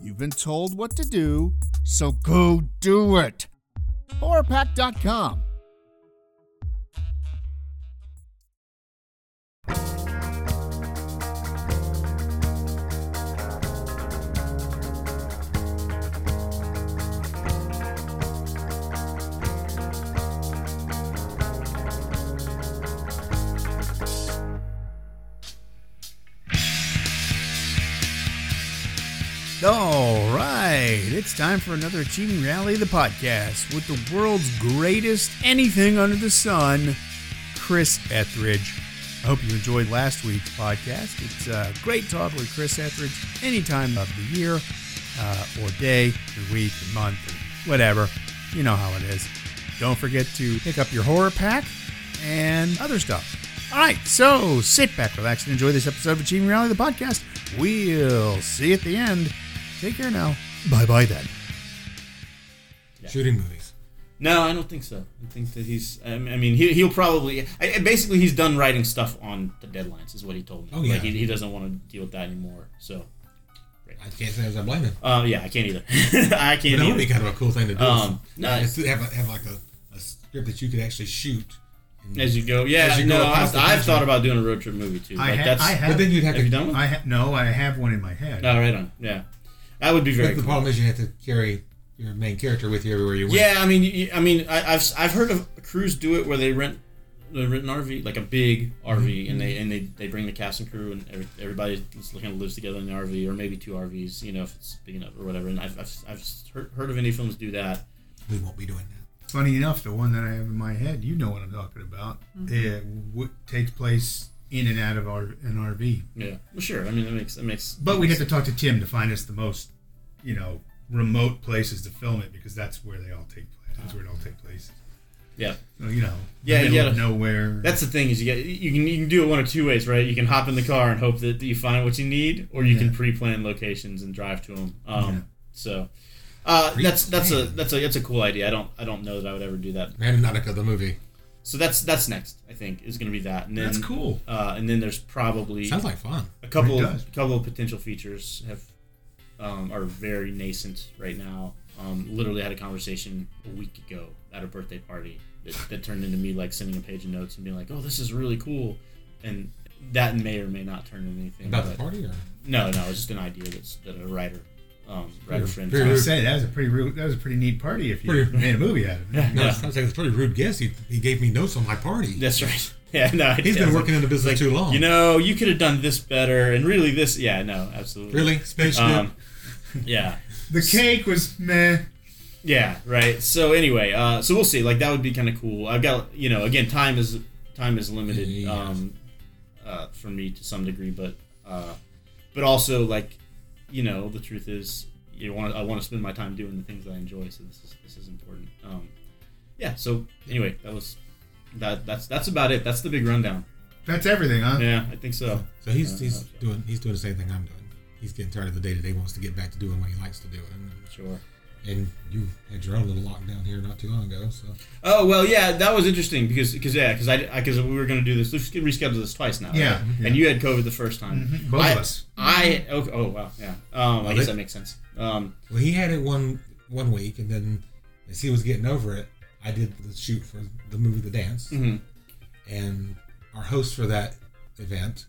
you've been told what to do, so go do it. horrorpack.com. it's time for another Achieving Reality, the podcast, with the world's greatest anything under the sun, Chris Etheridge. I hope you enjoyed last week's podcast. It's a great talk with Chris Etheridge any time of the year, uh, or day, or week, or month, or whatever. You know how it is. Don't forget to pick up your horror pack and other stuff. All right, so sit back, relax, and enjoy this episode of Achieving Reality, the podcast. We'll see you at the end. Take care now. Bye bye then. Shooting movies. No, I don't think so. I think that he's. I mean, he, he'll probably. I, basically, he's done writing stuff on the deadlines, is what he told me. Oh, yeah. Like, he, he doesn't want to deal with that anymore. So, I can't say as I blame him. uh, yeah, I can't either. I But can't But that would be kind of a cool thing to do. Um, no. Is to have, have like a, a script that you could actually shoot. As you go, yeah. As you no, across I've, I've thought about doing a road trip movie too. I like ha- that's. I have- but then you'd have, have you to. done one? I ha- no, I have one in my head. Oh, right on. Yeah, that would be very. But the cool. problem is you have to carry your main character with you everywhere you went. Yeah, I mean, you- I mean, I, I've I've heard of crews do it where they rent they rent an RV, like a big RV, mm-hmm. and they and they, they bring the cast and crew and every, everybody kind of lives together in the RV, or maybe two RVs, you know, if it's big enough or whatever. And I've I've, I've heard, heard of any films do that. We won't be doing that. Funny enough, the one that I have in my head, you know what I'm talking about. Mm-hmm. It w- takes place in and out of our, an RV. Yeah, well, sure. I mean, that makes that makes. But we have to talk to Tim to find us the most, you know, remote places to film it because that's where they all take place. That's where it all take place. Yeah, So you know, Yeah, the you middle gotta- nowhere. that's the thing is you get you can you can do it one of two ways, right? You can hop in the car and hope that you find what you need, or you can pre-plan locations and drive to them. Um, Yeah. So. Uh, that's that's a that's a that's a cool idea. I don't I don't know that I would ever do that. Randonautica, the movie. So that's that's next. I think is going to be that. And then, that's cool. Uh, and then there's probably Sounds like fun. a couple of, does. couple of potential features have um, are very nascent right now. Um, literally had a conversation a week ago at a birthday party that, that turned into me like sending a page of notes and being like, "Oh, this is really cool," and that may or may not turn into anything. About the but- party or No, no, it's just an idea that's that a writer, um, writer friend. very I rude. would say that was a pretty real, that was a pretty neat party if you Pretty- made a movie out of it. Yeah, No, yeah. it sounds like it's a pretty rude guess. He, he gave me notes on my party. That's right. Yeah, no, He's yeah, been it's working in the business like, too long. You know, you could have done this better, and really, this. Yeah, no, absolutely. really? Spaceship? Um, yeah. The cake was meh. Yeah, right. So anyway, uh, so we'll see. Like that would be kind of cool. I've got you know again time is time is limited Yeah. um, uh, for me to some degree, but uh, but also like you know the truth is you want I want to spend my time doing the things that I enjoy. So this is this is important. Um, yeah. So anyway, that was that that's that's about it. That's the big rundown. That's everything, huh? Yeah, I think so. so he's, Uh, he's okay. doing he's doing the same thing I'm doing. He's getting tired of the day to day. Wants to get back to doing what he likes to do. And, Sure. And you had your own little lockdown here not too long ago. So Oh well, yeah, that was interesting because because yeah, because I because we were going to do this. Let's reschedule this twice now. Yeah, right? yeah. And you had COVID the first time. Mhm, Both I, of us. I okay, oh wow yeah. Um, I guess that makes sense. Um, well, he had it one one week, and then as he was getting over it, I did the shoot for the movie The Dance, mhm. and our host for that event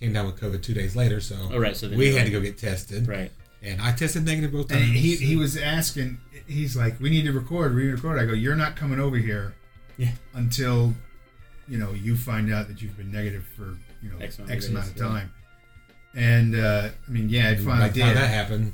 came down with COVID two days later. So All right, so then we had to go get tested, right. And I tested negative both times. And times. he, he was asking, he's like, we need to record, we need to record. I go, you're not coming over here Yeah. until, you know, you find out that you've been negative for, you know, X X amount amount, of of days, yeah. time. And, uh, I mean, yeah, it And finally by the time did. that happened,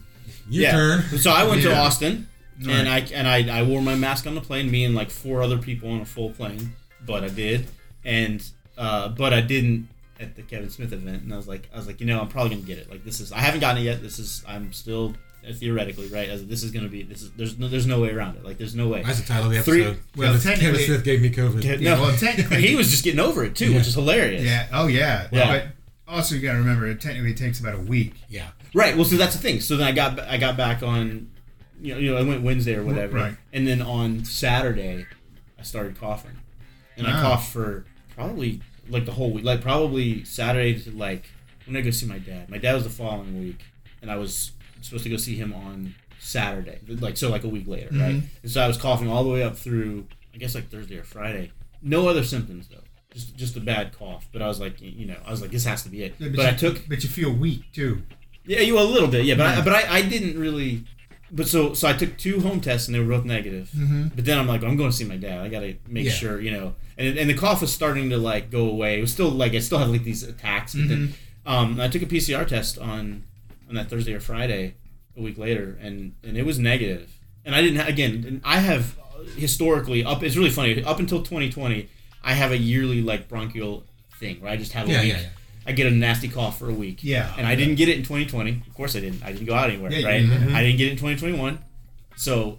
your yeah. turn. So I went to Yeah. Austin, and I and I, I wore my mask on the plane. Me and like four other people on a full plane, but I did, and uh, but I didn't at the Kevin Smith event. And I was like, I was like, you know, I'm probably gonna get it. Like this is, I haven't gotten it yet. This is, I'm still uh, theoretically, right? As this is going to be this is there's no there's no way around it. Like there's no way. That's the title of the Three- episode. well, Kevin, Kevin Smith gave me COVID. Yeah, Yeah, no, well, technically- he was just getting over it too, Yeah. which is hilarious. Yeah. Oh yeah. Yeah. But also you got to remember it technically takes about a week. Yeah. Right. Well, so that's the thing. So then I got I got back on, you know, you know, I went Wednesday or whatever, Right. and then on Saturday, I started coughing, and I ah. coughed for probably like the whole week, like probably Saturday to like when I go see my dad. My dad was the following week, and I was supposed to go see him on Saturday, like so like a week later, right? Mm-hmm. And so I was coughing all the way up through I guess like Thursday or Friday. No other symptoms though. Just, just a bad cough, but I was like, you know, I was like, this has to be it. Yeah, but you, I took But you feel weak too. yeah, you a little bit, yeah, but I, Yeah. but I, I didn't really. But so so I took two home tests and they were both negative. Mm-hmm. But then I'm like, I'm going to see my dad. I got to make Yeah. sure, you know. And and the cough was starting to like go away. It was still like I still had like these attacks. But then um, I took a PCR test on on that Thursday or Friday a week later, and and it was negative. And I didn't ha- again. I have uh, historically up. It's really funny. Up until 2020, I have a yearly like bronchial thing where I just have a Yeah, week. yeah, yeah. I get a nasty cough for a week. Yeah. And I didn't get it in 2020. Of course I didn't. I didn't go out anywhere, Yeah, right? didn't. I didn't get it in 2021. So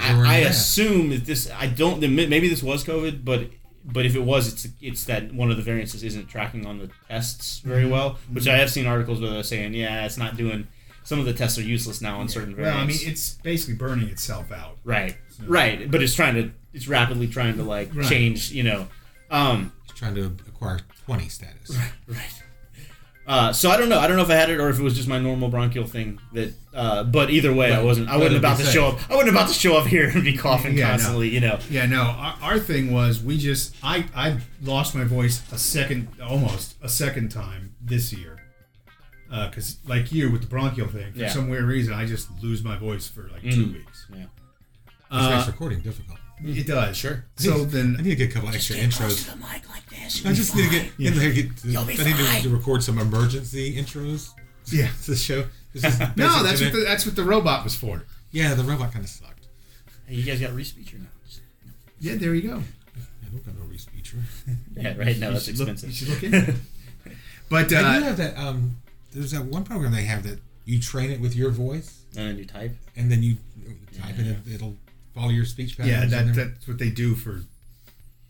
I, I assume that this. I don't. Maybe this was COVID, but but if it was, it's it's that one of the variances isn't tracking on the tests very Mm-hmm. well. Which I have seen articles where they're saying, yeah, it's not doing. Some of the tests are useless now on certain variants. Well, I mean, it's basically burning itself out. right, right. But it's trying to. It's rapidly trying to like Right. change. You know. Um, He's trying to acquire 20 status. Right. Uh, so I don't know. I don't know if I had it or if it was just my normal bronchial thing. That, uh, but either way, I wasn't. I wasn't about to safe. show up. I wasn't about to show up here and be coughing Yeah, no. constantly. You know. Yeah, no. Our, our thing was we just I I lost my voice a second, almost a second time this year. Because like you with the bronchial thing, for Yeah. some weird reason, I just lose my voice for like two Mhm. weeks. Yeah. Makes Uh, recording difficult. It does. Sure. So then I need to get a couple extra intros. the mic like this. I just need to get in there. Get to, You'll be I need to, fine. to record some emergency intros yeah. to the show. No, that's what the, that's what the robot was for. yeah, the robot kind of sucked. Hey, you guys got Reese feature now. Just- Yeah, there you go. I don't got no Reese feature. Yeah, right now You that's should look- expensive. you should look into it. But I do uh, have that. Um, there's that one program they have that you train it with your voice, and then you type. and then you, you type it, and it'll follow your speech patterns. yeah, that, that's what they do for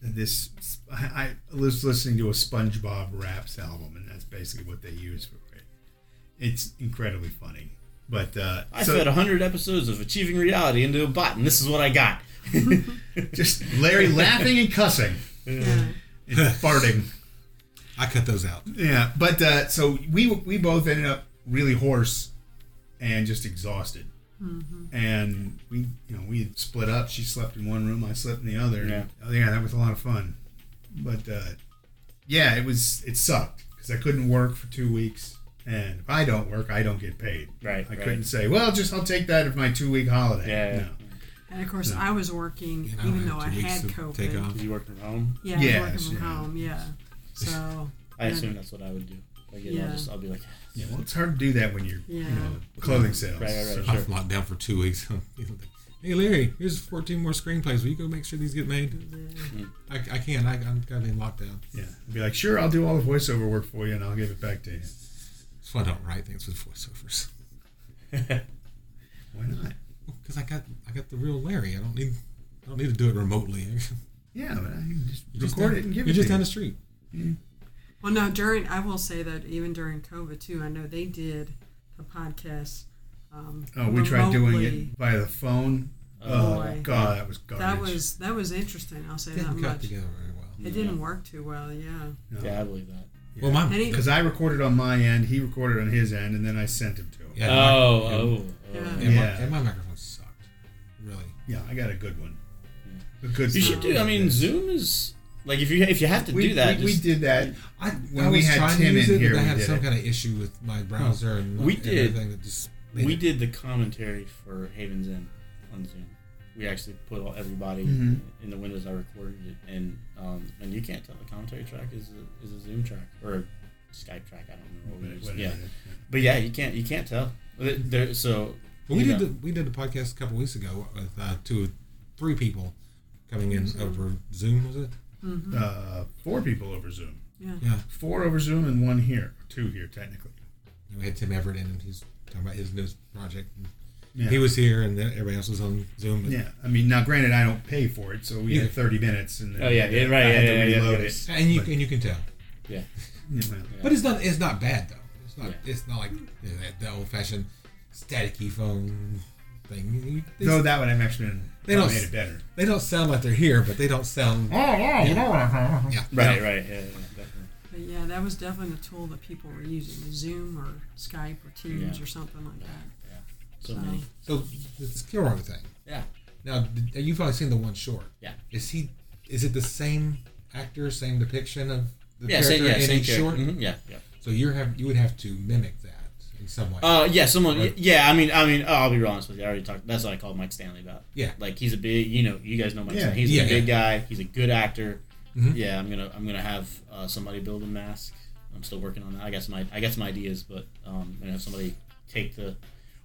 this. I, I was listening to a SpongeBob Raps album, and that's basically what they use for it. It's incredibly funny. But uh, I so fed hundred episodes of Achieving Reality into a bot, and this is what I got. just Larry laughing and cussing Yeah. and farting. I cut those out. Yeah, but uh, so we we both ended up really hoarse and just exhausted. And we, you know, we had split up. She slept in one room, I slept in the other. Yeah. Oh, yeah, that was a lot of fun. But uh, yeah, it was it sucked because I couldn't work for two weeks, and if I don't work, I don't get paid. Right, I right. couldn't say, well, just I'll take that as my two week holiday. Yeah, yeah. No. And of course, I was working You know, even though I had two had weeks to COVID. take off. Did you work from home? Yeah, Yes, working from yeah. home. Yeah. So. I assume that's what I would do. Like, you know, Yeah. I'll just I'll be like, Yeah, well, it's hard to do that when you're, you Yeah. know, clothing sales. Right, right, right. I Sure. was locked down for two weeks. hey Larry, here's 14 more screenplays. Will you go make sure these get made? I, I can't. I, I'm gotta be in lockdown. Yeah, I'd be like, sure, I'll do all the voiceover work for you, and I'll give it back to you. That's why I don't write things with voiceovers. Why not? Because I got I got the real Larry. I don't need I don't need to do it remotely. Yeah, but I can just just record down- it and give it to You're it just to down you. the street. Well, no. During I will say that even during COVID too, I know they did the podcast. Um, Oh, we tried doing it by the phone. Oh, Oh. God, that was garbage. That was that was interesting. I'll say that Didn't cut much. together very well. It didn't work too well. Yeah. yeah, I believe that. Well, my because I recorded on my end, he recorded on his end, and then I sent him to him. yeah, Oh, my, oh, oh. Yeah. yeah, my, and my microphone sucked. Really. Yeah, I got a good one. A good. You should do. I mean, Zoom is like if you if you have to we, do that. we, we did that. I, When I we had Tim in it, here, I had some it. kind of issue with my browser and We and did. everything that just made we it- did the commentary for Haven's End on Zoom. We actually put all, everybody Mhm. in the windows I recorded it, and um, and you can't tell the commentary track is a, is a Zoom track or a Skype track. I don't know. what we What- used. Yeah, is it? but yeah, you can't you can't tell. There- There, so Well, we you did know. the, we did the podcast a couple weeks ago with uh, two, three people coming in over Zoom. Was it? Mm-hmm. Uh, four people over Zoom. Yeah. Yeah. Four over Zoom and one here. Two here, technically. And we had Tim Everett in, and he's talking about his new project. And Yeah. He was here, and everybody else was on Zoom. but- Yeah, I mean, now granted, I don't pay for it, so we Yeah. had 30 minutes, and then Oh, yeah, yeah, right, I had yeah, to yeah, yeah, reload yeah, it. and you But- and you can tell. Yeah. Yeah, But it's not it's not bad though. It's not Yeah. it's not like you know, that, that old fashioned staticky phone thing. You- They, Though that would have actually They don't- made it better. they don't sound like they're here, but they don't sound. Oh, yeah, you know what I'm Yeah, Right, right. Yeah, yeah, definitely. But yeah, that was definitely the tool that people were using, Zoom or Skype or Teams Yeah. or something like that. So So, many. So the Kilroy thing. Yeah. Now you've only seen the one short. Yeah. Is he? Is it the same actor, same depiction of the Yeah, character same, yeah, in same each character. short? Mhm, Yeah, yeah. So you're have you would have to mimic that in some way. Uh, yeah, someone. Yeah, I mean, I mean, oh, I'll be real honest with you. I already talked. That's what I called Mike Stanley about. Yeah. like he's a big. You know, you guys know Mike. Yeah. Stanley. He's Yeah, a big guy. He's a good actor. Mhm. Yeah, I'm gonna I'm gonna have uh, somebody build a mask. I'm still working on that. I got some I got some ideas, but um, I'm gonna have somebody take the.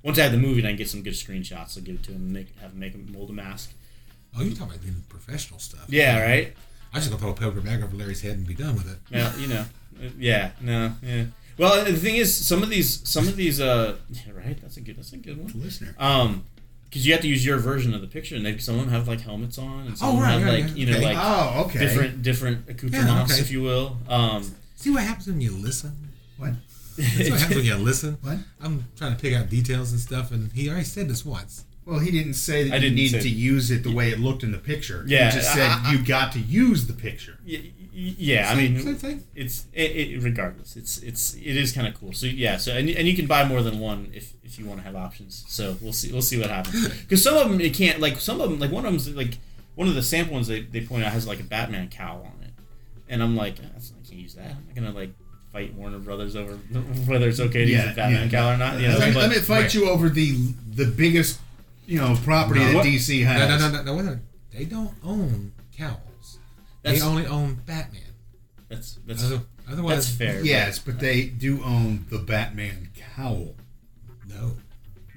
Once I have the movie, and I can get some good screenshots. I'll give it to him. And make have him make him mold a mask. oh, you're talking about doing professional stuff. Yeah, right. I just gonna throw a paper bag over Larry's head and be done with it. Yeah, you know. Yeah, no, yeah. Well, the thing is, some of these, some of these, uh, yeah, right. That's a good. That's a good one. Listener. Um, because you have to use your version of the picture, and they, some of them have like helmets on, and some Oh, right, have right, like yeah, you know okay. like oh, okay. different different accoutrements, okay. if you will. Um, See what happens when you listen. What? That's what happens when you listen. What? I'm trying to pick out details and stuff, and he already said this once. Well, he didn't say that I you didn't needed to use it the way it looked in the picture. Yeah, he just said I- you got to use the picture. y- y- yeah, I mean, same thing. it's it, it, regardless. It's it's it is kind of cool. So yeah, so and, and you can buy more than one if if you want to have options. So we'll see we'll see what happens. Because some of them it can't like some of them like one of them's like one of the sample ones they, they point out has like a Batman cowl on it, and I'm like "Ah, that's, I can't use that. I'm not gonna like fight Warner Brothers over whether it's okay to use a Batman cowl or not. You know, let, but- let me fight right. you over the the biggest, you know, property No. that What? DC No, has. no, no, no, no, wait a minute. They don't own cowls. They only own Batman. That's that's Other- Otherwise, that's fair. Yes, but they do own the Batman cowl. no.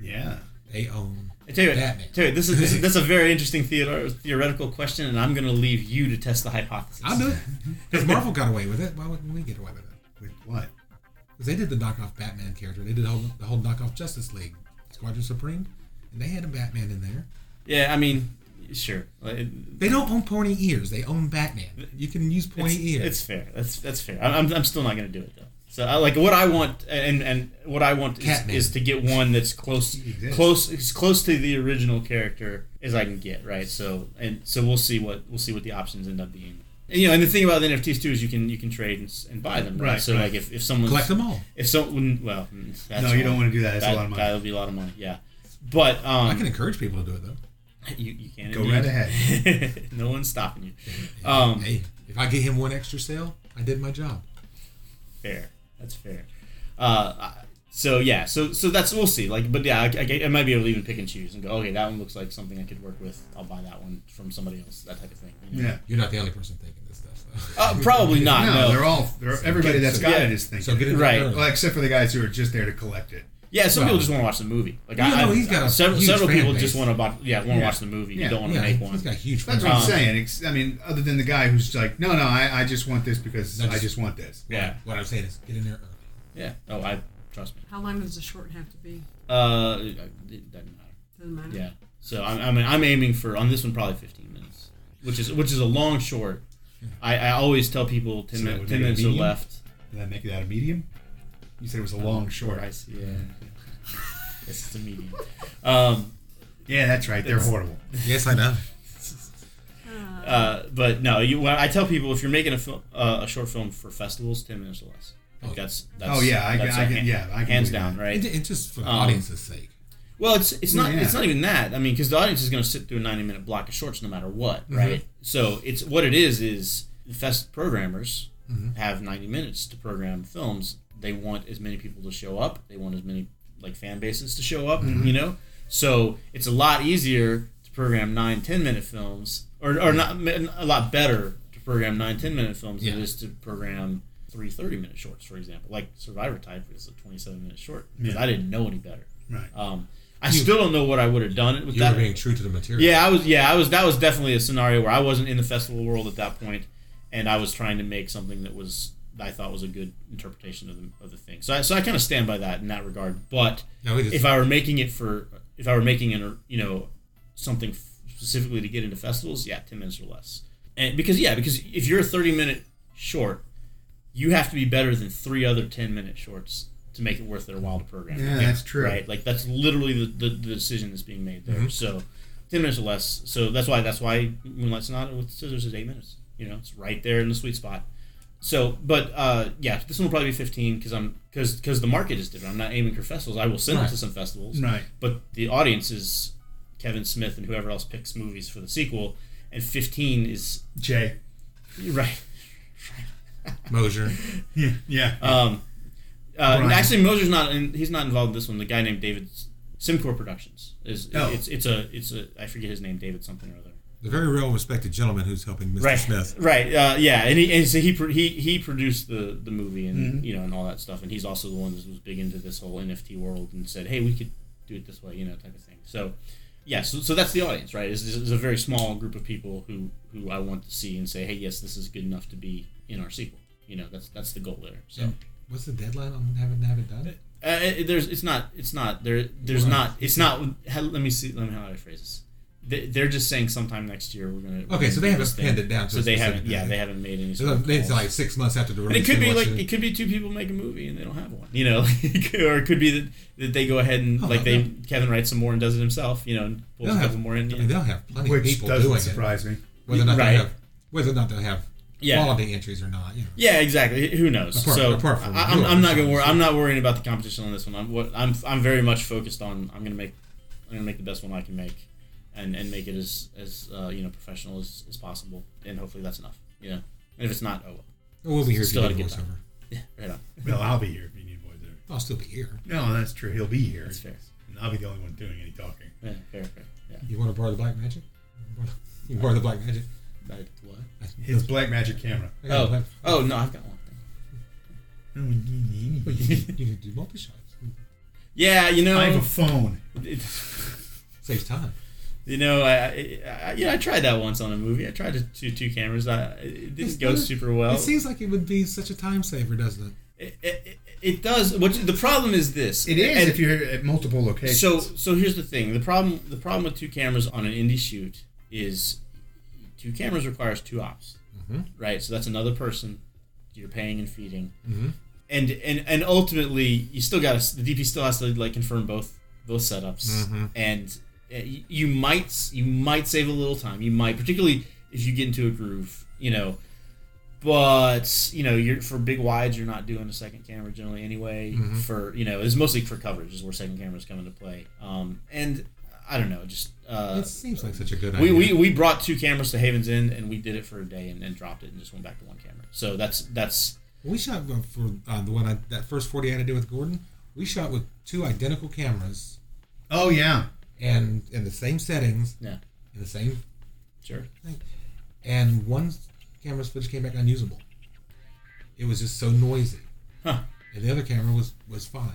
Yeah. They own I tell you, what, Batman. tell you, this is this is that's a very interesting theor- theoretical question, and I'm going to leave you to test the hypothesis. I'll do it. Because Marvel got away with it. Why wouldn't we get away with it? With what? Because they did the knockoff Batman character. They did the whole, the whole knockoff Justice League, Squadron Supreme, and they had a Batman in there. Yeah, I mean, sure. They don't own pointy ears. They own Batman. You can use pointy it's, ears. it's fair. That's that's fair. I'm, I'm, I'm still not going to do it though. So I, like what I want, and and what I want is, is to get one that's close, close, as close to the original character as I can get. Right. So and so we'll see what we'll see what the options end up being. And, you know, and the thing about the NFTs too is you can you can trade and, and buy them. Right. Right, so right. like if if someone Collect them all. if someone well mm, that's no, you don't want to do that. It's that, a lot of money. That'll be a lot of money. Yeah. But um, I can encourage people to do it though. you, you can Go right ahead. no one's stopping you. Um, hey, if I get him one extra sale, I did my job. fair. That's fair. Uh, so yeah, so so that's we'll see. Like, but yeah, I, I, I might be able to even pick and choose and go, okay, that one looks like something I could work with. I'll buy that one from somebody else. That type of thing. you know? Yeah. You're not the only person thinking this stuff. So. Uh, probably not. no, No. they're all. They're, everybody that's got yeah. it is thinking. So get it Right. well, except for the guys who are just there to collect it. Yeah, some Well- people just want to watch the movie. Like Well, I, no, he's got a several, huge several fan people base. just want to watch. Yeah, want to Yeah. watch the movie. Yeah. You don't want to yeah, make one. he's got huge. That's fans. what I'm Um, saying. Ex- I mean, other than the guy who's like, no, no, I, I just want this because That's- I just want this. Yeah. What I'm saying is, get in there early. Yeah. Oh, I trust me. How long does the short have to be? Uh, it it doesn't matter. Doesn't matter. Yeah. So I'm, I'm, I'm aiming for on this one probably 15 minutes, which is which is a long short. I, I always tell people 10, So min- 10 make it minutes or left. Did I make that a medium? You said it was a long short. I see. Yeah. Yes, it's a medium. Um, Yeah, that's right. They're It's- horrible. Yes, I know. uh, but no, you. I tell people if you're making a film, uh, a short film for festivals, 10 minutes or less. Like Oh. that's that's. Oh, yeah, I that's can- I a can- hand- yeah, I can hands believe down, that. right? It, it's just for the Um, audience's sake. Well, it's it's not Yeah. it's not even that. I mean, because the audience is going to sit through a ninety minute block of shorts no matter what, Mm-hmm. right? So it's what it is is the fest programmers Mhm. have ninety minutes to program films. They want as many people to show up. They want as many like fan bases to show up. Mm-hmm. You know, so it's a lot easier to program nine ten minute films, or or not a lot better to program nine ten minute films than it is to program three 30 minute shorts, for example. Like Survivor Type is a twenty seven minute short because Yeah. I didn't know any better. Right. Um, I You- still don't know what I would have done with You that. were being true to the material. yeah, I was. Yeah, I was. That was definitely a scenario where I wasn't in the festival world at that point, and I was trying to make something that was I thought was a good interpretation of the of the thing. So I, so I kind of stand by that in that regard. But No, if I were making it for if I were making an you know something specifically to get into festivals, yeah, ten minutes or less. And because yeah, because if you're a thirty minute short, you have to be better than three other ten minute shorts to make it worth their while to program. Yeah, that's true. Right, like that's literally the, the, the decision that's being made there. Mm-hmm. So ten minutes or less. So that's why that's why Moonlight Sonata with Scissors is eight minutes. You know, it's right there in the sweet spot. So, but uh, yeah, this one will probably be fifteen because I'm because because the market is different. I'm not aiming for festivals. I will send it to some festivals, Right. but the audience is Kevin Smith and whoever else picks movies for the sequel, and fifteen is Jay. right. Mosier. Yeah. Yeah. Um, uh, actually, Mosier's not. In, he's not involved in this one. The guy named David Simcor Productions is. Oh. It's it's a it's a I forget his name. David something or other. The very real respected gentleman who's helping Mr. Right. Smith. Right. Uh, yeah. And he and so he he he produced the the movie and you know and all that stuff. And he's also the one that was big into this whole NFT world and said, hey, we could do it this way, you know, type of thing. So. Yeah, so, so that's the audience, right? It's, it's a very small group of people who, who I want to see and say, hey, yes, this is good enough to be in our sequel. You know, that's that's the goal there. So And what's the deadline on having to have it done? Uh, it, there's it's not it's not there there's Right. not it's not let me see let me how do I phrase this they, they're just saying sometime next year we're gonna we're Okay, gonna so do they this haven't thing. pinned it down to so a they haven't yeah day. they haven't made any So sort of it's calls. like six months after the release. and it could be like you- it could be two people make a movie and they don't have one you know or it could be that, that they go ahead and Oh, like they yeah. Kevin writes some more and does it himself you know and pulls they'll a have, couple more in I mean, they'll have plenty of Which people doesn't doing it. surprise me. Whether or not Right. they have, whether or not they have Yeah. quality entries or not. You know. Yeah, exactly. Who knows? Apart- so apart from I, I'm, I'm not gonna worry. I'm not worrying about the competition on this one. I'm what I'm I'm very much focused on. I'm gonna make I'm gonna make the best one I can make, and and make it as as uh, you know professional as, as possible. And hopefully that's enough. You know, and if it's not, oh well. We'll be here if Still you gotta need get voiceover. Yeah, right on. Well, I'll be here if you need voiceover. I'll still be here. No, that's true. He'll be here. That's fair. And I'll be the only one doing any talking. Yeah, fair, fair. Yeah. You want to borrow the black magic? You can borrow the black magic. But what? His black magic camera. Oh, black- oh no, I've got one. But you can, you can do multi shots. Yeah, you know, I have a phone. it- Saves time. You know, I, I, I yeah, I tried that once on a movie. I tried to do two cameras. I, it didn't It's go super well. It seems like it would be such a time saver, doesn't it? It, it, it- does. What the problem is this. It is And if you're at multiple locations. so so. Here's the thing. The problem the problem with two cameras on an indie shoot is two cameras requires two ops, Mhm. right? So that's another person you're paying and feeding, Mhm. and and and ultimately you still got to the DP still has to like confirm both both setups, Mhm. and you- you might you might save a little time. You might particularly if you get into a groove, you know. But you know, you're for big wides, you're not doing a second camera generally anyway. Mhm. For you know, it's mostly for coverage is where second cameras come into play. Um, and I don't know, just uh, it seems like such a good we, idea. we we brought two cameras to Haven's End and we did it for a day and then dropped it and just went back to one camera. So that's that's We shot for uh, the one I, that first 48 I did with Gordon. We shot with two identical cameras oh yeah, and in the same settings, Yeah. in the same, sure. and one camera's footage came back unusable. It was just so noisy, Huh. and the other camera was was fine.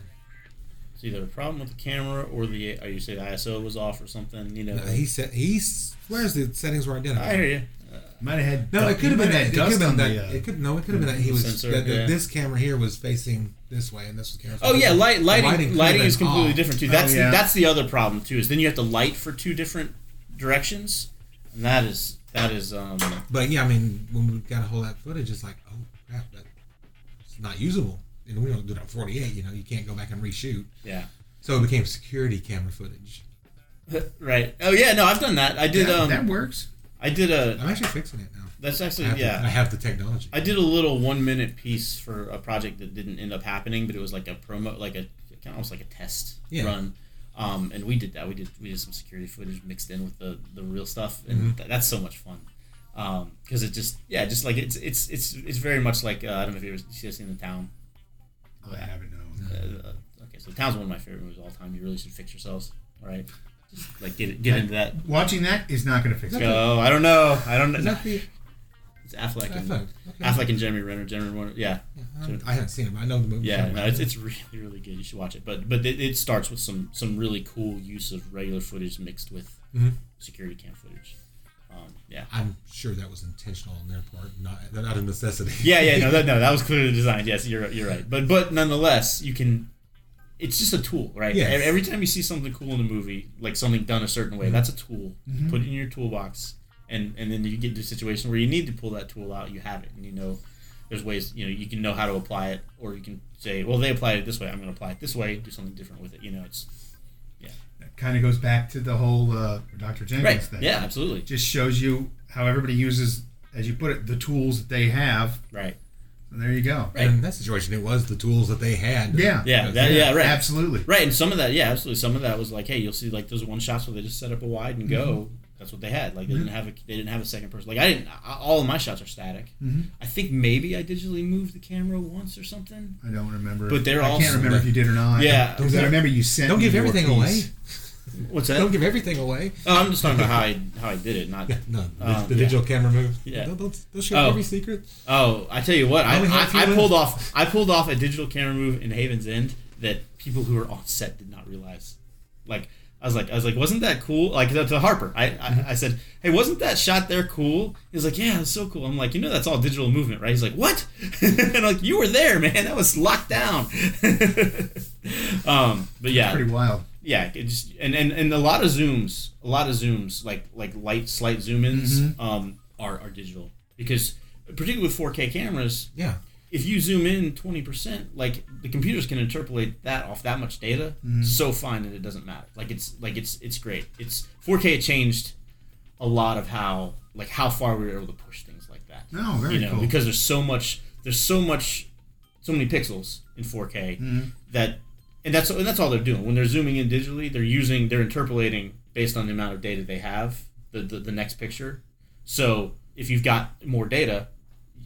It's either a problem with the camera or the or you say the ISO was off or something. You know, No, he said he swears the settings were identical. I hear you. Uh, might have had. No, it could have been that. It could have dust been on that. the. Uh, It could no. It could have been that he was Sensor, that, that yeah. this camera here was facing this way, and this was camera. Oh yeah, light, lighting, could lighting, is completely off. different too. Oh, That's yeah. the, that's the other problem too. Is then you have to light for two different directions, and that is that is um But yeah, I mean, when we got a hold of that footage, it's like, oh crap, that's not usable. And we don't do it on 48. You know, you can't go back and reshoot. yeah So it became security camera footage. right. Oh yeah, no, I've done that. I did that, um that works. I did a I'm actually fixing it now. that's actually have, yeah. the, I have the technology. I did a little one minute piece for a project that didn't end up happening, but it was like a promo, like a kind of almost like a test Yeah. run. Um, and we did that. We did we did some security footage mixed in with the, the real stuff, and th- that's so much fun. Because it just yeah, just like it's it's it's it's very much like uh, I don't know if you ever you seen the town. Oh, I haven't known. Uh, uh, okay, so the town's one of my favorite movies of all time. You really should fix yourselves. All right, like get get into that. Watching that is not going to fix it. Go. I don't know. I don't Is know. that the It's Affleck and Affleck? Okay. Affleck and Jeremy Renner. Jeremy Renner. Yeah. Yeah, I haven't- seen it. but I know the movie. Yeah, no, it's, it's really really good. You should watch it. But but it, it starts with some some really cool use of regular footage mixed with Mhm. security cam footage. Um, yeah. I'm sure that was intentional on their part, not not a necessity. Yeah, yeah, no, that, no, that was clearly designed. Yes, you're you're right. But but nonetheless, you can. It's just a tool, right? Yes. Every- time you see something cool in a movie, like something done a certain way, that's a tool. Mm-hmm. Put it in your toolbox, and and then you get to a situation where you need to pull that tool out. You have it, and you know there's ways. You know you can know how to apply it, or you can say, well, they applied it this way. I'm going to apply it this way. Do something different with it. You know, it's yeah. That kind of goes back to the whole uh, Dr. Jenkins right. thing. Yeah, absolutely. just shows you how everybody uses, as you put it, the tools that they have. Right. And there you go. Right. And in that situation, it was the tools that they had. Yeah. Yeah. That, yeah. Right. Absolutely. Right, and some of that, yeah, absolutely. Some of that was like, hey, you'll see like those one shots where they just set up a wide and go. That's what they had. Like they didn't have a they didn't have a second person. Like I didn't. I- All of my shots are static. Mhm. I think maybe I digitally moved the camera once or something. I don't remember. But they're I also- can't remember if you did or not. Yeah. Because I remember you sent. Don't me give everything piece. away. What's that? Don't give everything away. oh, I'm just talking about how I how I did it. Not. No, the, Um, the yeah. digital camera move. Yeah. Don't, don't, don't share Oh. every secret. Oh, I tell you what, I, Only have a few I, I pulled off I pulled off a digital camera move in Haven's End that people who were on set did not realize. Like I was like I was like, wasn't that cool? Like to to Harper, I I, I said, hey, wasn't that shot there cool? He was like, yeah, it's so cool. I'm like, you know, that's all digital movement, right? He's like, what? and I'm like, you were there, man. That was locked down. um, but yeah, Pretty wild. Yeah, it just and, and and a lot of zooms, a lot of zooms, like like light slight zoom ins, Mm-hmm. um, are are digital because particularly with 4K cameras, Yeah. if you zoom in 20%, like the computers can interpolate that off that much data Mm-hmm. so fine that it doesn't matter. Like it's like it's it's great. It's 4K changed a lot of how like how far we were able to push things like that. No, very you know, cool. because there's so much there's so much so many pixels in 4K Mm-hmm. that and that's and that's all they're doing. When they're zooming in digitally, they're using they're interpolating based on the amount of data they have, the the, the next picture. So if you've got more data,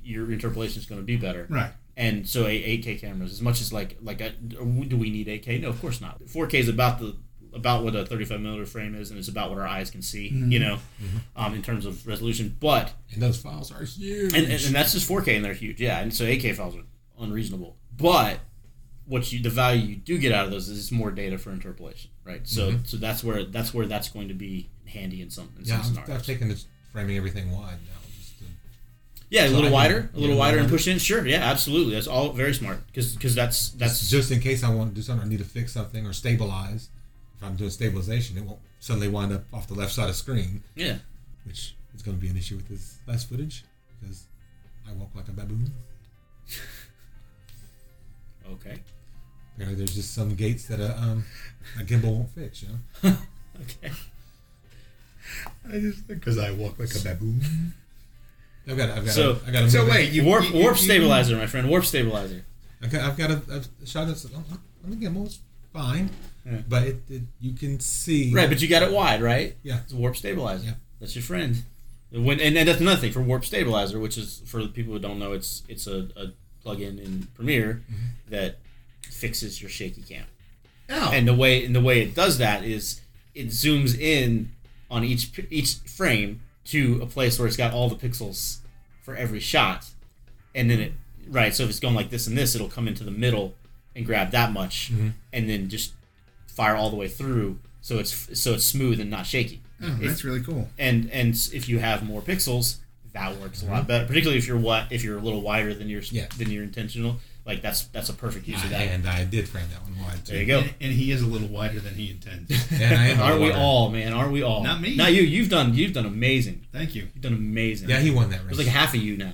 your interpolation is going to be better. Right. And so a 8K cameras, as much as like like a, do we need 8K? No, of course not. 4K is about the about what a 35 millimeter frame is, and it's about what our eyes can see. Mm-hmm. You know, mm-hmm. um, in terms of resolution. But And those files are huge. and, and, and that's just 4K, and they're huge. Yeah, and so 8K files are unreasonable. But what you the value you do get out of those is more data for interpolation, right? So mm-hmm. so that's where that's where that's going to be handy in some in yeah, some scenarios. I've taken this framing everything wide now. Just to, yeah, a little wider, a little wider, and push in. Sure, yeah, absolutely. That's all very smart because because that's that's just in case I want to do something, or need to fix something or stabilize. If I'm doing stabilization, it won't suddenly wind up off the left side of screen, yeah. which is going to be an issue with this last footage because I walk like a baboon. Okay. Apparently, there's just some gates that a, um, a gimbal won't fix. You know. Okay. I just because I walk like a baboon. I've got. I've got. So- a, I got a So wait, you warp you- you- warp you- stabilizer, my friend. Warp stabilizer. I've got, I've got a, a shot that's oh, on the gimbal. It's fine, Yeah. but it, it, you can see. Right, but you got it wide, right? Yeah. It's a warp stabilizer. Yeah. That's your friend. When and, and that's another thing for warp stabilizer, which is for the people who don't know, it's it's a, a plug-in in Premiere Mm-hmm. that fixes your shaky cam. Oh, And the way and the way it does that is it zooms in on each each frame to a place where it's got all the pixels for every shot, and then it right. So if it's going like this and this, it'll come into the middle and grab that much, Mm-hmm. and then just fire all the way through. So it's so it's smooth and not shaky. oh, It's- that's really cool. and and if you have more pixels, that works a lot better. Particularly if you're what if you're a little wider than your Mm-hmm. Yeah. than your intentional. Like that's that's a perfect use of that. and I did frame that one wide too. There you go. And, and he is a little wider than he intends. And I am Aren't we all, man? Aren't we all? Not me. Not you. You've done. You've done amazing. Thank you. You've done amazing. Yeah, he won that race. There's like half of you now.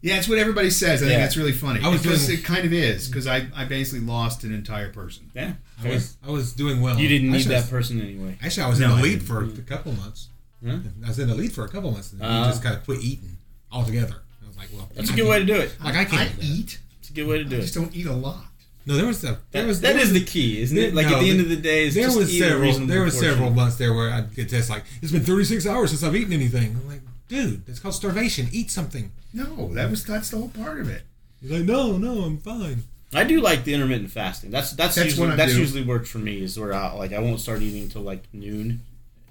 Yeah, it's what everybody says. I think that's really funny. I was because doing- it kind of is because I, I basically lost an entire person. Yeah. I was I was doing well. You didn't need actually, I that was- person anyway. Actually, I was No, in the lead for a couple months. Huh? I was in the lead for a couple months, and Uh. he just kind of quit eating altogether. I was like, well, That's a I good way to do it. Like I can't I do that. eat. It's good way to I do just don't eat a lot. No, there was a there That, was that there is was- the key, isn't it? Like No, at the end of the day, it's there just was eat a several reasonable there was portion. several months there where I'd get tests like it's been 36 hours since I've eaten anything. I'm like, dude, it's called starvation. Eat something. No, that was that's the whole part of it. He's like, no, no, I'm fine. I do like the intermittent fasting. That's that's, That's usually what that's do. usually worked for me. Is where I like I won't start eating until like noon,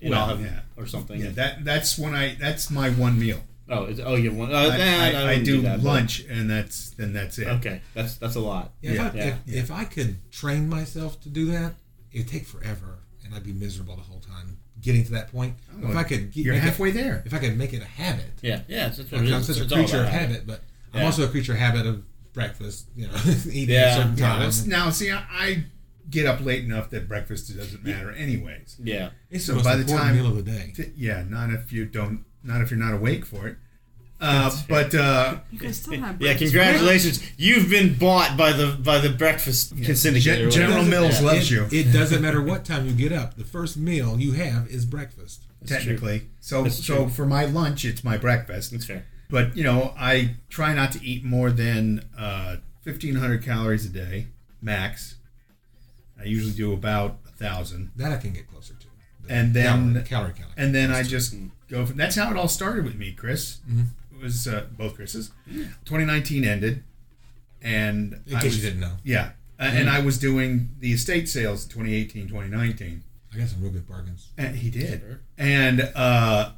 and Well, I'll have yeah. or something. Yeah, that that's when I that's my one meal. Oh, it's, oh, you have one. Uh, I, I, I, I wouldn't do that, but- lunch and that's then that's it. Okay, that's that's a lot. Yeah, Yeah, if, I, yeah, if, if I could train myself to do that, it'd take forever. and I'd be miserable the whole time getting to that point. Oh, if I could, get, You're make it- halfway there. if I could make it a habit, Yeah, yeah, that's what it because I'm is. such a It's all creature of habit, but I'm also a creature of habit of breakfast. You know, eating Yeah. at a certain Yeah, time. now, see, I, I get up late enough that breakfast doesn't matter, anyways. Yeah, it's so the most by the important time- meal of the day. T- Yeah, not if you don't, not if you're not awake for it. Uh, but uh, You can still have yeah. breakfast. Congratulations, you've been bought by the by the breakfast syndicate. Gen- General Mills yeah, loves it, you. It doesn't matter what time you get up. The first meal you have is breakfast. That's true. technically, so That's so true. for my lunch, it's my breakfast. That's fair. But you know, I try not to eat more than uh, fifteen hundred calories a day max. I usually do about a thousand, That I can get closer to. And then- calorie, calorie count. and then I just go. From, that's how it all started with me, Chris. Mhm. It was uh, both Chris's. 2019 ended, and in I case was, you didn't know, yeah, uh, and I was doing the estate sales in 2018, 2019. I got some real good bargains. And he did. Sure. And uh,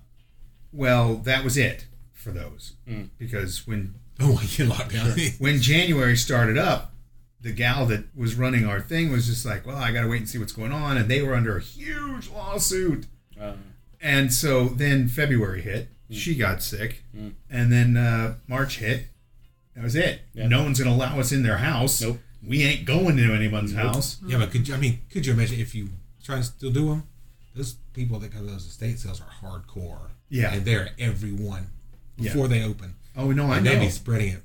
well, that was it for those Mm. because when Oh, I get locked down. when January started up, the gal that was running our thing was just like, "Well, I got to wait and see what's going on," and they were under a huge lawsuit. Uh, And so then February hit. Hmm. She got sick, Mm. and then uh, March hit. That was it. Yeah. No one's gonna allow us in their house. Nope. We ain't going to anyone's Nope. house. yeah, but could you, I mean, could you imagine if you try and still do them? Those people that go to those estate sales are hardcore. Yeah. and they're at every one before they open, Oh no, I and know. they'd be spreading it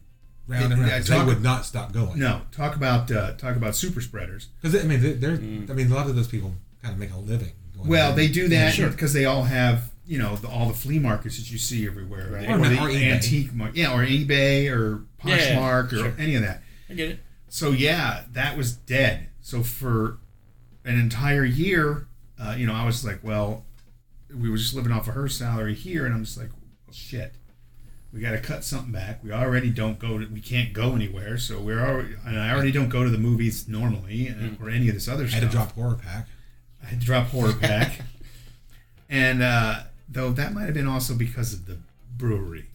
round and round. yeah, 'cause talk- they would not stop going. No, talk about uh, talk about super spreaders. because I mean, they're, they're Mm. I mean, a lot of those people kind of make a living. Well, they do that Sure. because they all have you know the, all the flea markets that you see everywhere, Right. or, Or the or antique market, yeah, or eBay or Yeah, yeah, Poshmark or sure. any of that. I get it. So yeah, that was dead. So for an entire year, uh, you know, I was like, well, we were just living off of her salary here, and I'm just like, well, shit. We got to cut something back. We already don't go. To, we can't go anywhere. So we're already. And I already don't go to the movies normally, and, or any of this other I stuff. had to drop horror pack. I had to drop horror pack. and uh, though that might have been also because of the brewery.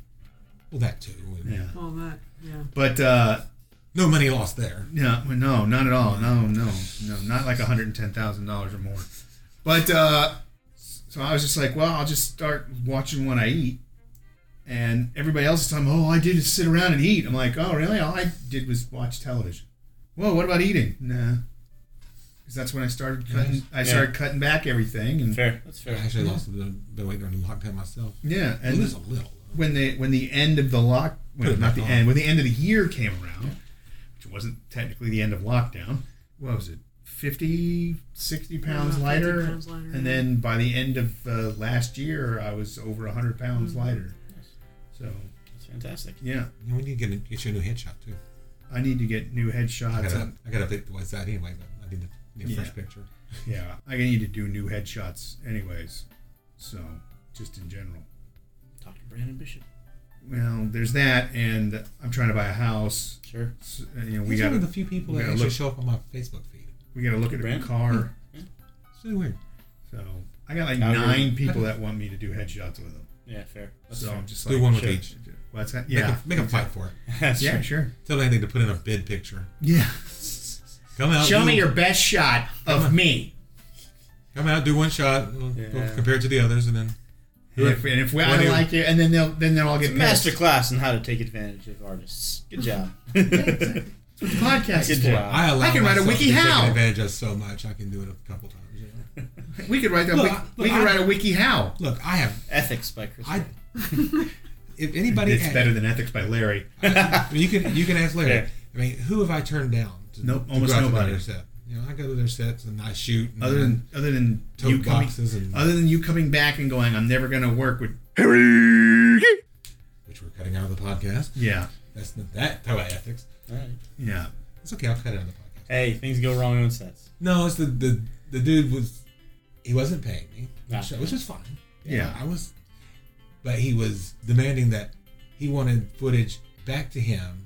Well, that too. Yeah. Well, that yeah. But uh, No money lost there. no, no, not at all. No, no, no, not like one hundred and ten thousand dollars or more. But uh, so I was just like, well, I'll just start watching what I eat. And everybody else is telling me, oh, I did is sit around and eat. I'm like, oh, really? All I did was watch television. Whoa, what about eating? Nah. Because that's when I started cutting. I started cutting back everything, and Fair. That's I fair. actually lost the, the weight during the lockdown myself. yeah, And and just a little. when the when the end of the lock well, not the on. end when the end of the year came around which wasn't technically the end of lockdown what was it 50 60 pounds Yeah, 50 lighter pounds lighter, and then by the end of uh, last year i was over 100 pounds Mm-hmm. lighter so That's fantastic. yeah You know, we need to get, a, get you a new headshot too. i need to get new headshots I gotta update the website anyway, but I need a, need a fresh Yeah. picture. yeah i need to do new headshots anyways so just in general Talk to Brandon Bishop. well there's that and i'm trying to buy a house Sure. so, uh, you know we He's got one of the few people that actually look- show up on my Facebook feed. we got to look at a Brand? car hmm. It's really weird. So I got like Algorithm. nine people that want me to do headshots with them. Yeah, fair. That's so fair. I'm just Do like one with shit. each. What's that? Make Yeah, a, make a fight for it. That's Yeah, true. sure. Tell anything to put in a bid picture. Yeah. Come out. Show do, me your best shot Come of on. me. Come out, do one shot, we'll Yeah. compare it to the others, and then And if, and if we, I When don't you- like it, and then they'll then they'll all It's get a master pissed. class on how to take advantage of artists. Good job. That's what the podcast is Good for. job. I allow I can write a myself wiki to be how. taken advantage of so much. I can do it a couple times. you know. We could write that. Look, wiki, I- we look, could I- write a wiki how. Look, I have. Ethics by Chris. I. If anybody, It's better than ethics by Larry. I mean, you can you can ask Larry. Yeah. I mean, who have I turned down? To, Nope, to almost go out to nobody. their set. You know, I go to their sets and I shoot. And Other than other than tote you coming, and other than you coming back and going, I'm never gonna work with. Harry, which we're cutting out of the podcast. Yeah, That's not that type of ethics. All right. yeah. It's okay. I'll cut it out of the podcast. Hey, things go wrong on sets. No, it's the the the dude was he wasn't paying me, which, which is fine. Yeah. I was, but he was demanding that he wanted footage back to him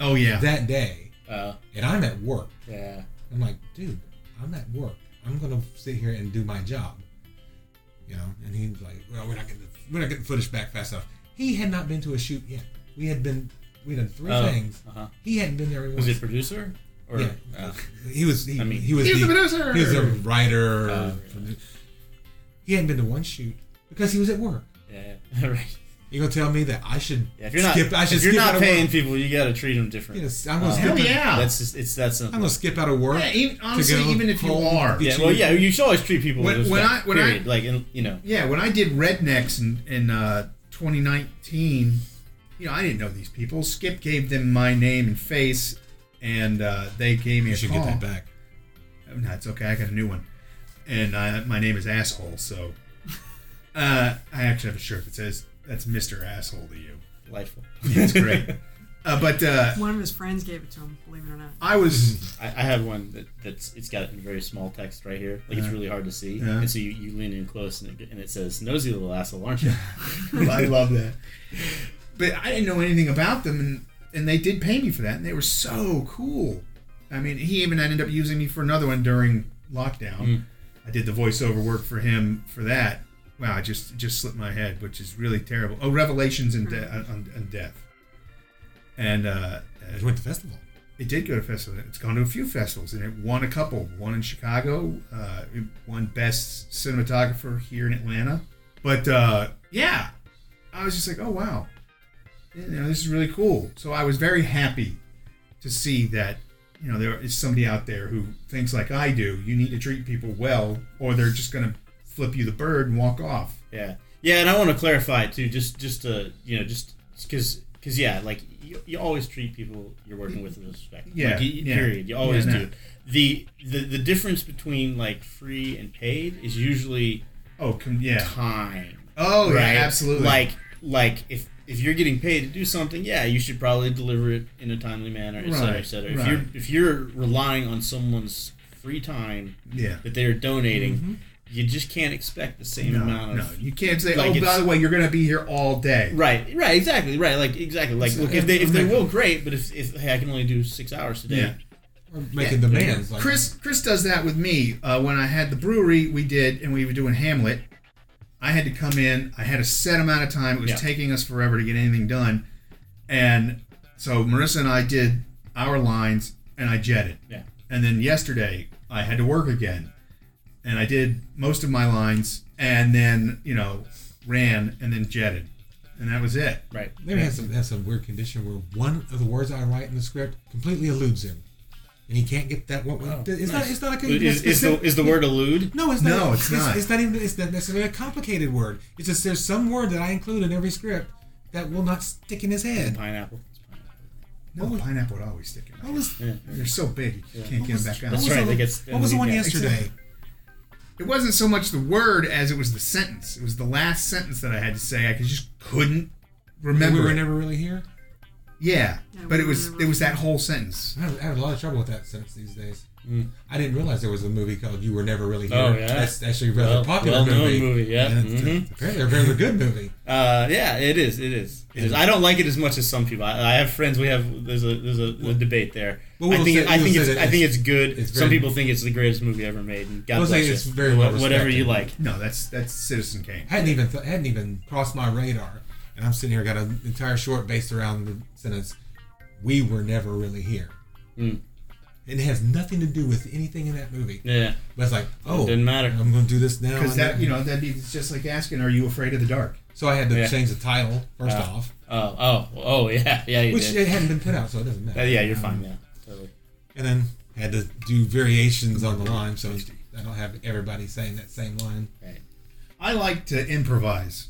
Oh yeah. that day, Uh, and I'm at work. yeah. I'm like, dude, I'm at work. I'm gonna sit here and do my job. You know, and he's like, well, we're not getting we're not getting footage back fast enough. He had not been to a shoot yet. We had been we had done three Oh, things. Uh-huh. He hadn't been there. Was he a producer? Or Yeah. uh, He was. He, I mean- he was. He's the, the producer. He was a writer. Uh, he hadn't been to one shoot because he was at work. yeah, yeah, right. You gonna tell me that I should Yeah, if you're not. I should if you're skip not out of paying work? people, you got to treat them different. Yes, I'm gonna Uh, skip. Hell yeah. That's just it's that simple. I'm gonna skip out of work. Yeah, even, honestly, go even if you are. yeah, well, yeah, you should always treat people When- with when respect. I- when I- like, in, you know, Yeah, when I did Rednecks in, in uh, 2019, you know, I didn't know these people. Skip gave them my name and face, and uh, they gave me You a should call. get that back. Oh, No, it's okay. I got a new one, and uh, my name is Asshole. So uh, I actually have a shirt that says "That's Mister Asshole to you." delightful. It's great. uh, but uh, One of his friends gave it to him, believe it or not. I was I, I have one that, that's it's got in very small text right here, like it's really hard to see, Yeah. and so you, you lean in close and it, and it says "nosy little asshole, aren't you?" I love that. But I didn't know anything about them, and, and they did pay me for that, and they were so cool. I mean, he even ended up using me for another one during lockdown. Mm. I did the voiceover work for him for that. Wow, I just just slipped my head, which is really terrible. Oh, Revelations and, de- on, on Death. And uh, I went to festival. it did go to festival. It's gone to a few festivals, and it won a couple. One in Chicago, uh, it won best cinematographer here in Atlanta. But uh, yeah, I was just like, oh wow, you know, this is really cool. So I was very happy to see that you know there is somebody out there who thinks like I do. You need to treat people well, or they're just gonna flip you the bird and walk off. Yeah, yeah, and I want to clarify too, just just to you know, just because because yeah, like you, you always treat people you're working with with respect. Yeah, like, you, yeah. period. You always Yeah, no. do. The, the the difference between like free and paid is usually Oh, com- yeah. time. Oh right? yeah, absolutely. Like like if if you're getting paid to do something, yeah, you should probably deliver it in a timely manner, et cetera, Right, et cetera. If right. you're if you're relying on someone's free time yeah. that they're donating, mm-hmm. You just can't expect the same No, amount no, you can't say. like oh, by the way, you're gonna be here all day. Right, right, exactly, right, like exactly, like look, if they if they will, great, but if, if hey, I can only do six hours today, Yeah. Or making demands. Like, Chris Chris does that with me. Uh, when I had the brewery, we did, and we were doing Hamlet. I had to come in. I had a set amount of time. It was Yeah. taking us forever to get anything done, and so Marissa and I did our lines, and I jetted. Yeah. And then yesterday, I had to work again, and I did most of my lines, and then you know ran, and then jetted, and that was it. right, Maybe has some has some weird condition where one of the words I write in the script completely eludes him, and he can't get that one. Oh, it's not. It's not a. is, is the is the word elude? No, it's No, not. it's not. It's not even. It's not necessarily a complicated word. It's just there's some word that I include in every script that will not stick in his head. Pineapple. No, pineapple would always stick in. What was? Yeah. They're so big, you can't get them back out. That's what was right. the- They What was the one yeah. yesterday? It wasn't so much the word as it was the sentence. It was the last sentence that I had to say. I just couldn't remember. we were it. never really here. yeah, Yeah, but we it was it was that whole sentence. I have, I have a lot of trouble with that sentence these days. Mm. I didn't realize there was a movie called "You Were Never Really Here." Oh, yeah. that's actually a rather Well- popular well-known movie. movie, yeah. And it's, Mhm. apparently a very good movie. Uh, yeah, it is. It is. It is. I don't like it as much as some people. I, I have friends. We have there's a there's a, a debate there. Well, I we'll think say- it, I think say it's I think it's- it's good. it's some people think it's the greatest movie ever made. And God We'll bless it's you. very well Wha- Whatever you like. No, that's that's Citizen Kane. hadn't even th- hadn't even crossed my radar, and I'm sitting here got an entire short based around the sentence. We were never really here. Mm. It has nothing to do with anything in that movie. Yeah. But it's like, oh, it didn't matter. I'm going to do this now. Because and that you know that'd be just like asking, "Are you afraid of the dark?" So I had to Yeah. change the title first Uh, off, Oh oh oh yeah yeah you which did. it hadn't been put out, so it doesn't matter. Uh, yeah, you're fine. Yeah, totally. And then had to do variations on the line, so I don't have everybody saying that same line. Right. I like to improvise.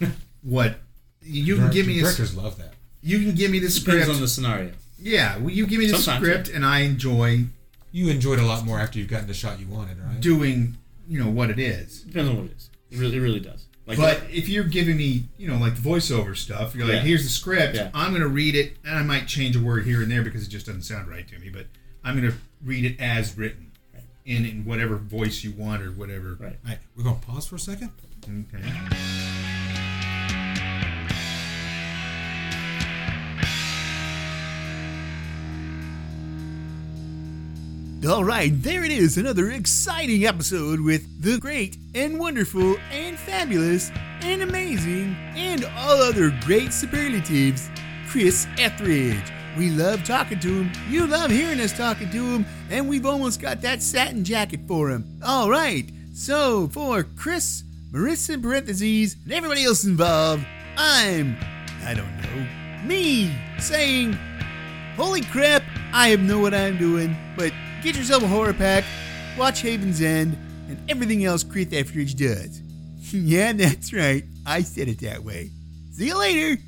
what you can give me a, directors love that. you can give me the Depends script. on the scenario. Yeah, well, you give me the Sometimes, script, and I enjoy You enjoyed a lot more after you've gotten the shot you wanted, right? doing you know what it is. Depends on what it is. It really, it really does. Like but if you're giving me, you know, like the voiceover stuff, you're like, Yeah. here's the script. Yeah. I'm going to read it, and I might change a word here and there because it just doesn't sound right to me. But I'm going to read it as written, Right. in in whatever voice you want or whatever. Right. All right, we're going to pause for a second. Okay. All right, there it is, another exciting episode with the great and wonderful and fabulous and amazing and all other great superlatives, Chris Etheridge. We love talking to him. You love hearing us talking to him. And we've almost got that satin jacket for him. All right. So, for Chris, Marissa in parentheses, and everybody else involved, I'm, I don't know, me saying, Holy crap, I have know what I'm doing, but get yourself a horror pack, watch Haven's End, and everything else Create That does. yeah, that's right. I said it that way. See you later.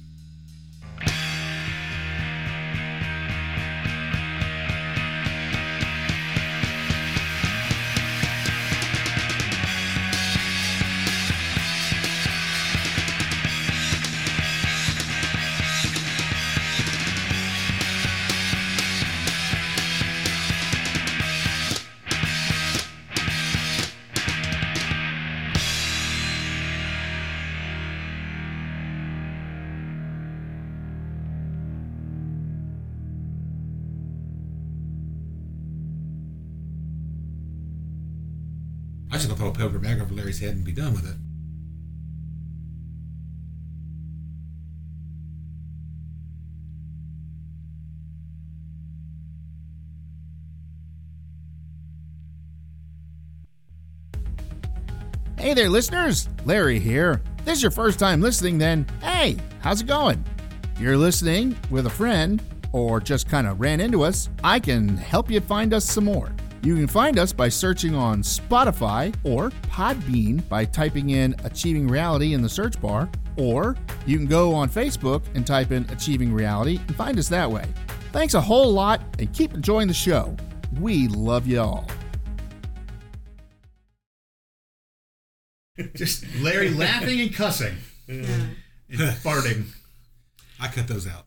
A paper bag over Larry's head and be done with it. Hey there, listeners. Larry here. If this is your first time listening, then hey, how's it going? If you're listening with a friend or just kind of ran into us, I can help you find us some more. You can find us by searching on Spotify or Podbean by typing in Achieving Reality in the search bar, or you can go on Facebook and type in Achieving Reality and find us that way. Thanks a whole lot and keep enjoying the show. We love you all. Just Larry laughing and cussing Yeah. and farting. I cut those out.